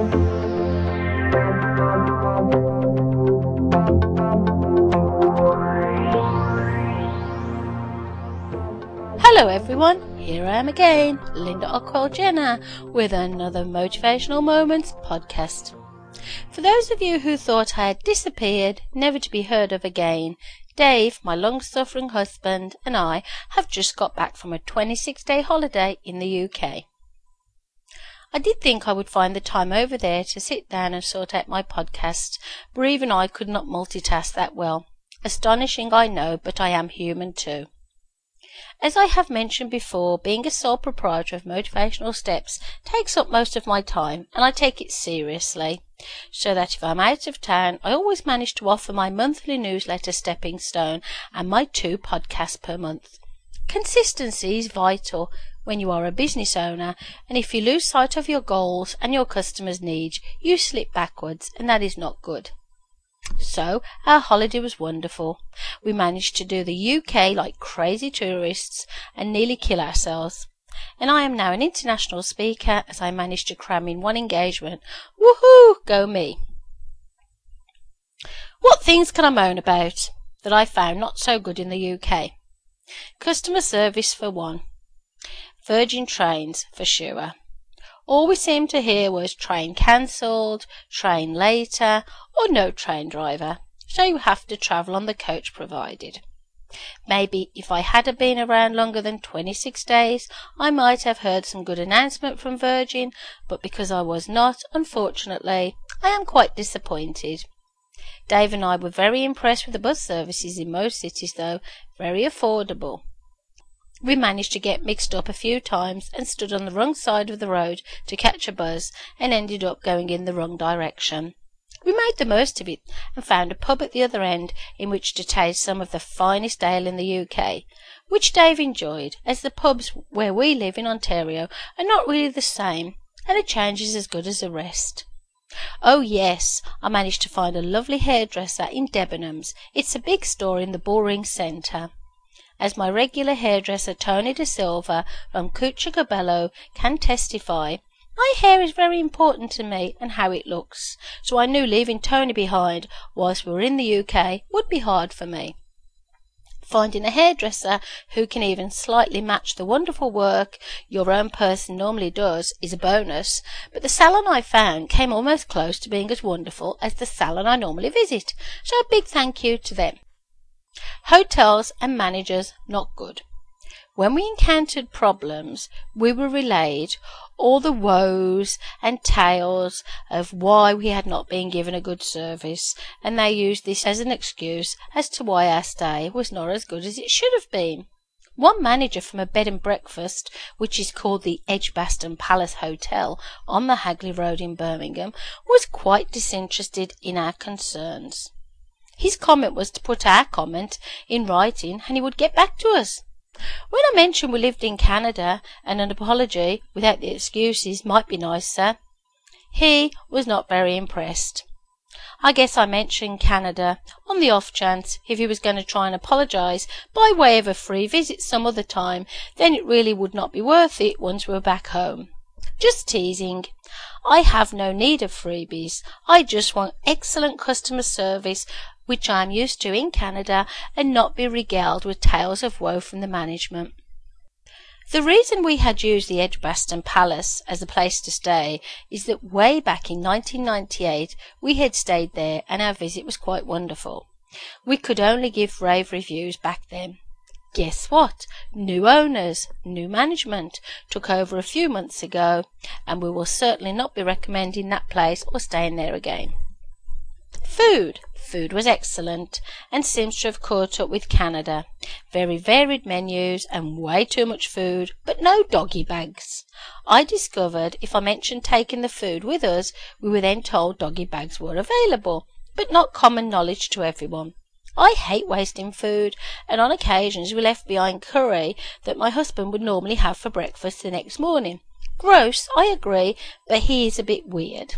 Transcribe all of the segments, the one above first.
Hello everyone, here I am again, Linda Ockwell Jenner, with another Motivational Moments podcast. For those of you who thought I had disappeared, never to be heard of again, Dave, my long suffering husband, and I have just got back from a 26 day holiday in the UK. I did think I would find the time over there to sit down and sort out my podcast, but even I could not multitask that well. Astonishing, I know, but I am human too. As I have mentioned before, being a sole proprietor of Motivational Steps takes up most of my time, and I take it seriously. So that if I'm out of town, I always manage to offer my monthly newsletter Stepping Stone and my two podcasts per month. Consistency is vital when you are a business owner, and if you lose sight of your goals and your customers' needs, you slip backwards, and that is not good. So our holiday was wonderful. We managed to do the UK like crazy tourists and nearly kill ourselves. And I am now an international speaker as I managed to cram in one engagement. Woohoo! Go me. What things can I moan about that I found not so good in the UK? Customer service for one. Virgin trains for sure. All we seemed to hear was train cancelled, train later, or no train driver, so you have to travel on the coach provided. Maybe if I had been around longer than 26 days, I might have heard some good announcement from Virgin, but because I was not, unfortunately, I am quite disappointed. Dave and I were very impressed with the bus services in most cities, though very affordable. We managed to get mixed up a few times and stood on the wrong side of the road to catch a bus and ended up going in the wrong direction. We made the most of it and found a pub at the other end in which to taste some of the finest ale in the UK, which Dave enjoyed, as the pubs where we live in Ontario are not really the same, and a change is as good as a rest. Oh yes, I managed to find a lovely hairdresser in Debenhams. It's a big store in the Bullring Centre as my regular hairdresser Tony De Silva from Cuccia Cabello can testify, my hair is very important to me and how it looks, so I knew leaving Tony behind whilst we were in the UK would be hard for me. Finding a hairdresser who can even slightly match the wonderful work your own person normally does is a bonus, but the salon I found came almost close to being as wonderful as the salon I normally visit, so a big thank you to them. Hotels and managers not good. When we encountered problems, we were relayed all the woes and tales of why we had not been given a good service, and they used this as an excuse as to why our stay was not as good as it should have been. One manager from a bed and breakfast, which is called the Edgbaston Palace Hotel on the Hagley Road in Birmingham, was quite disinterested in our concerns. His comment was to put our comment in writing and he would get back to us. When I mentioned we lived in Canada and an apology without the excuses might be nicer, he was not very impressed. I guess I mentioned Canada on the off chance if he was going to try and apologise by way of a free visit some other time, then it really would not be worth it once we were back home. Just teasing. I have no need of freebies. I just want excellent customer service which I am used to in Canada, and not be regaled with tales of woe from the management. The reason we had used the Edgbaston Palace as a place to stay is that way back in 1998 we had stayed there and our visit was quite wonderful. We could only give rave reviews back then. Guess what? New owners, new management took over a few months ago, and we will certainly not be recommending that place or staying there again. Food. Food was excellent, and seems to have caught up with Canada. Very varied menus, and way too much food, but no doggy bags. I discovered if I mentioned taking the food with us, we were then told doggy bags were available, but not common knowledge to everyone. I hate wasting food, and on occasions we left behind curry that my husband would normally have for breakfast the next morning. Gross, I agree, but he is a bit weird.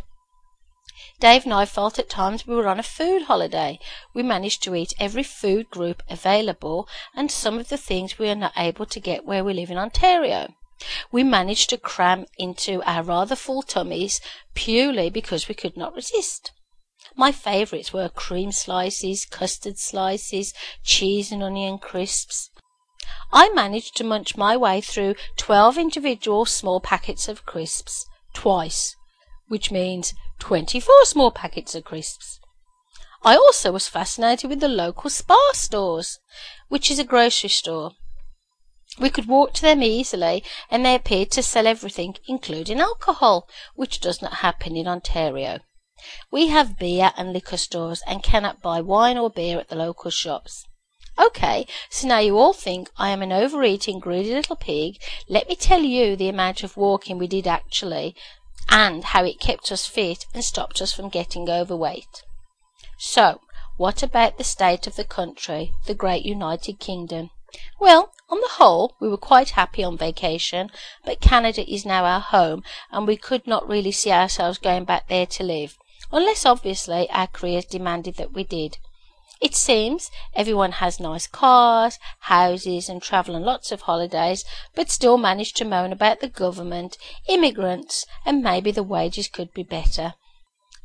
Dave and I felt at times we were on a food holiday. We managed to eat every food group available and some of the things we are not able to get where we live in Ontario. We managed to cram into our rather full tummies purely because we could not resist. My favourites were cream slices, custard slices, cheese and onion crisps. I managed to munch my way through twelve individual small packets of crisps twice, which means twenty four small packets of crisps. I also was fascinated with the local Spar stores, which is a grocery store. We could walk to them easily, and they appeared to sell everything, including alcohol, which does not happen in Ontario. We have beer and liquor stores and cannot buy wine or beer at the local shops. Okay, so now you all think I am an overeating, greedy little pig. Let me tell you the amount of walking we did actually, and how it kept us fit and stopped us from getting overweight. So, what about the state of the country, the great United Kingdom? Well, on the whole, we were quite happy on vacation, but Canada is now our home, and we could not really see ourselves going back there to live, unless obviously our careers demanded that we did. It seems everyone has nice cars, houses, and travel on lots of holidays, but still manage to moan about the government, immigrants, and maybe the wages could be better.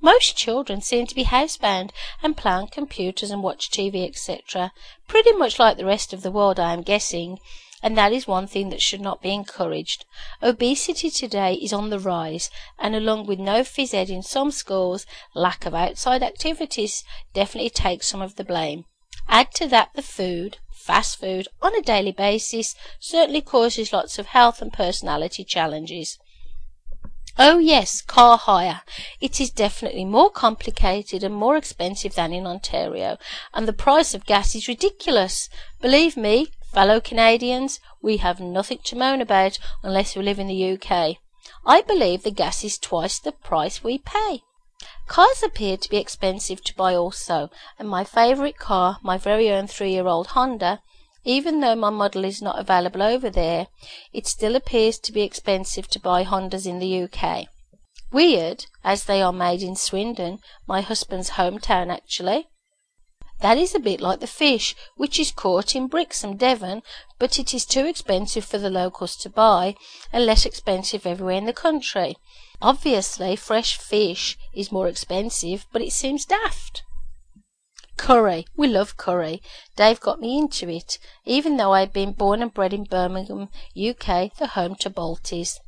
Most children seem to be housebound and play on computers and watch TV, etc., pretty much like the rest of the world, I am guessing, and that is one thing that should not be encouraged. Obesity today is on the rise, and along with no phys ed in some schools, lack of outside activities definitely takes some of the blame. Add to that the food, fast food, on a daily basis, certainly causes lots of health and personality challenges. Oh yes, car hire. It is definitely more complicated and more expensive than in Ontario, and the price of gas is ridiculous. Believe me, fellow Canadians, we have nothing to moan about unless we live in the UK. I believe the gas is twice the price we pay. Cars appear to be expensive to buy also, and my favourite car, my very own three-year-old Honda, even though my model is not available over there, it still appears to be expensive to buy Hondas in the UK. Weird, as they are made in Swindon, my husband's hometown actually. That is a bit like the fish, which is caught in Brixham, Devon, but it is too expensive for the locals to buy, and less expensive everywhere in the country. Obviously, fresh fish is more expensive, but it seems daft. Curry. We love curry. Dave got me into it, even though I had been born and bred in Birmingham, UK, the home to Baltis.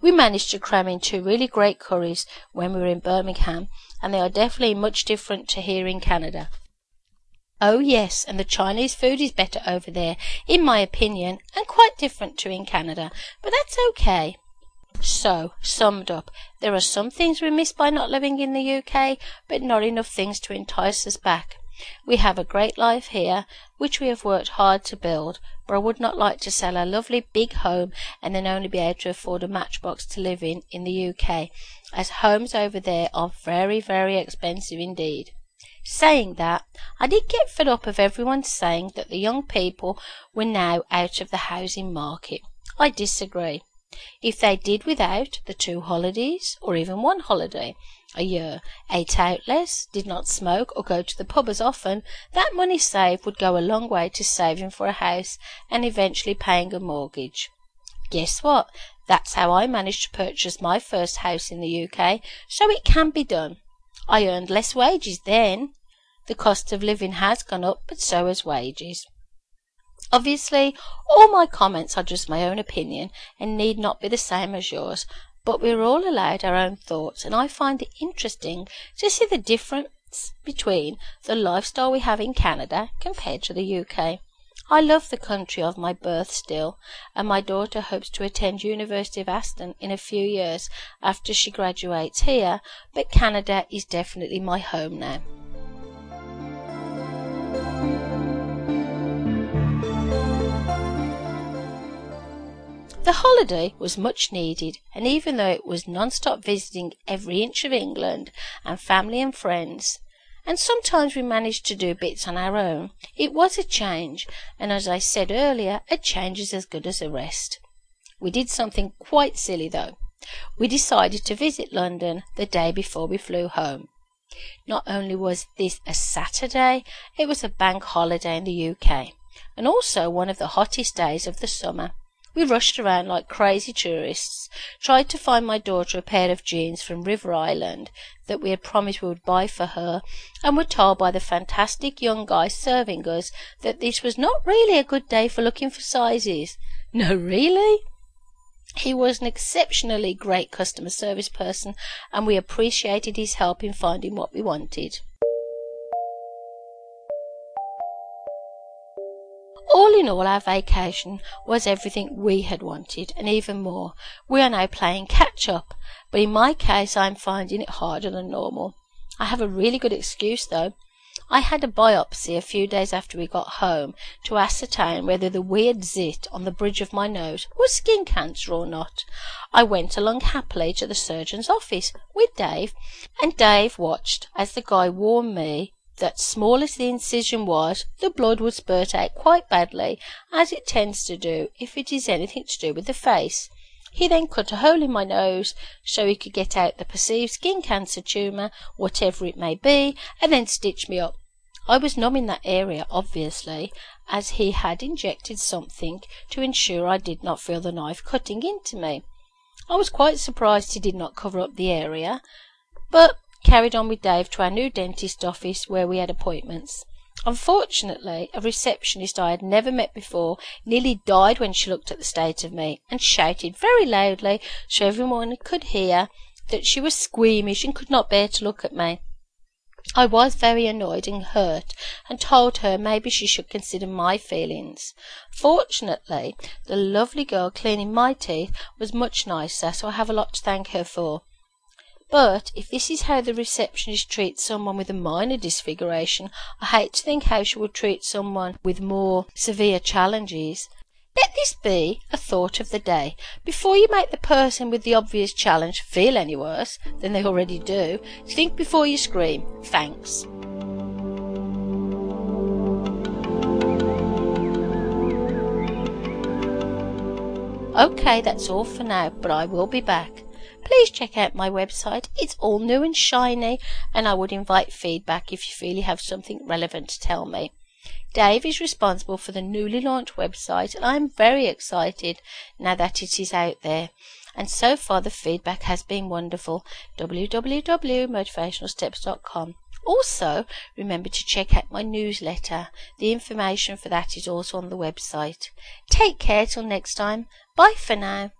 We managed to cram in two really great curries when we were in Birmingham, and they are definitely much different to here in Canada. Oh yes, and the Chinese food is better over there, in my opinion, and quite different to in Canada, but that's okay. So, summed up, there are some things we miss by not living in the UK, but not enough things to entice us back. We have a great life here, which we have worked hard to build, but I would not like to sell our lovely big home and then only be able to afford a matchbox to live in in the UK, as homes over there are very, very expensive indeed. Saying that, I did get fed up of everyone saying that the young people were now out of the housing market. I disagree. If they did without the two holidays, or even one holiday, a year, ate out less, did not smoke or go to the pub as often, that money saved would go a long way to saving for a house and eventually paying a mortgage. Guess what? That's how I managed to purchase my first house in the UK, so it can be done. I earned less wages then. The cost of living has gone up, but so has wages. Obviously, all my comments are just my own opinion and need not be the same as yours, but we're all allowed our own thoughts, and I find it interesting to see the difference between the lifestyle we have in Canada compared to the UK. I love the country of my birth still, and my daughter hopes to attend University of Aston in a few years after she graduates here, but Canada is definitely my home now. The holiday was much needed, and even though it was non-stop visiting every inch of England and family and friends, and sometimes we managed to do bits on our own, it was a change, and as I said earlier, a change is as good as a rest. We did something quite silly though. We decided to visit London the day before we flew home. Not only was this a Saturday, it was a bank holiday in the UK, and also one of the hottest days of the summer. We rushed around like crazy tourists, tried to find my daughter a pair of jeans from River Island that we had promised we would buy for her, and were told by the fantastic young guy serving us that this was not really a good day for looking for sizes. No, really? He was an exceptionally great customer service person, and we appreciated his help in finding what we wanted. In all, our vacation was everything we had wanted, and even more. We are now playing catch up, but in my case, I am finding it harder than normal. I have a really good excuse, though. I had a biopsy a few days after we got home to ascertain whether the weird zit on the bridge of my nose was skin cancer or not. I went along happily to the surgeon's office with Dave, and Dave watched as the guy warned me that small as the incision was, the blood would spurt out quite badly, as it tends to do if it is anything to do with the face. He then cut a hole in my nose so he could get out the perceived skin cancer tumour, whatever it may be, and then stitch me up. I was numb in that area, obviously, as he had injected something to ensure I did not feel the knife cutting into me. I was quite surprised he did not cover up the area, but carried on with Dave to our new dentist office where we had appointments. Unfortunately, a receptionist I had never met before nearly died when she looked at the state of me, and shouted very loudly so everyone could hear that she was squeamish and could not bear to look at me. I was very annoyed and hurt, and told her maybe she should consider my feelings. Fortunately, the lovely girl cleaning my teeth was much nicer, so I have a lot to thank her for. But if this is how the receptionist treats someone with a minor disfiguration, I hate to think how she would treat someone with more severe challenges. Let this be a thought of the day. Before you make the person with the obvious challenge feel any worse than they already do, think before you scream. Thanks. Okay, that's all for now, but I will be back please check out my website. It's all new and shiny, and I would invite feedback if you feel you have something relevant to tell me. Dave is responsible for the newly launched website, and I am very excited now that it is out there. And so far, the feedback has been wonderful. www.motivationalsteps.com. Also, remember to check out my newsletter. The information for that is also on the website. Take care till next time. Bye for now.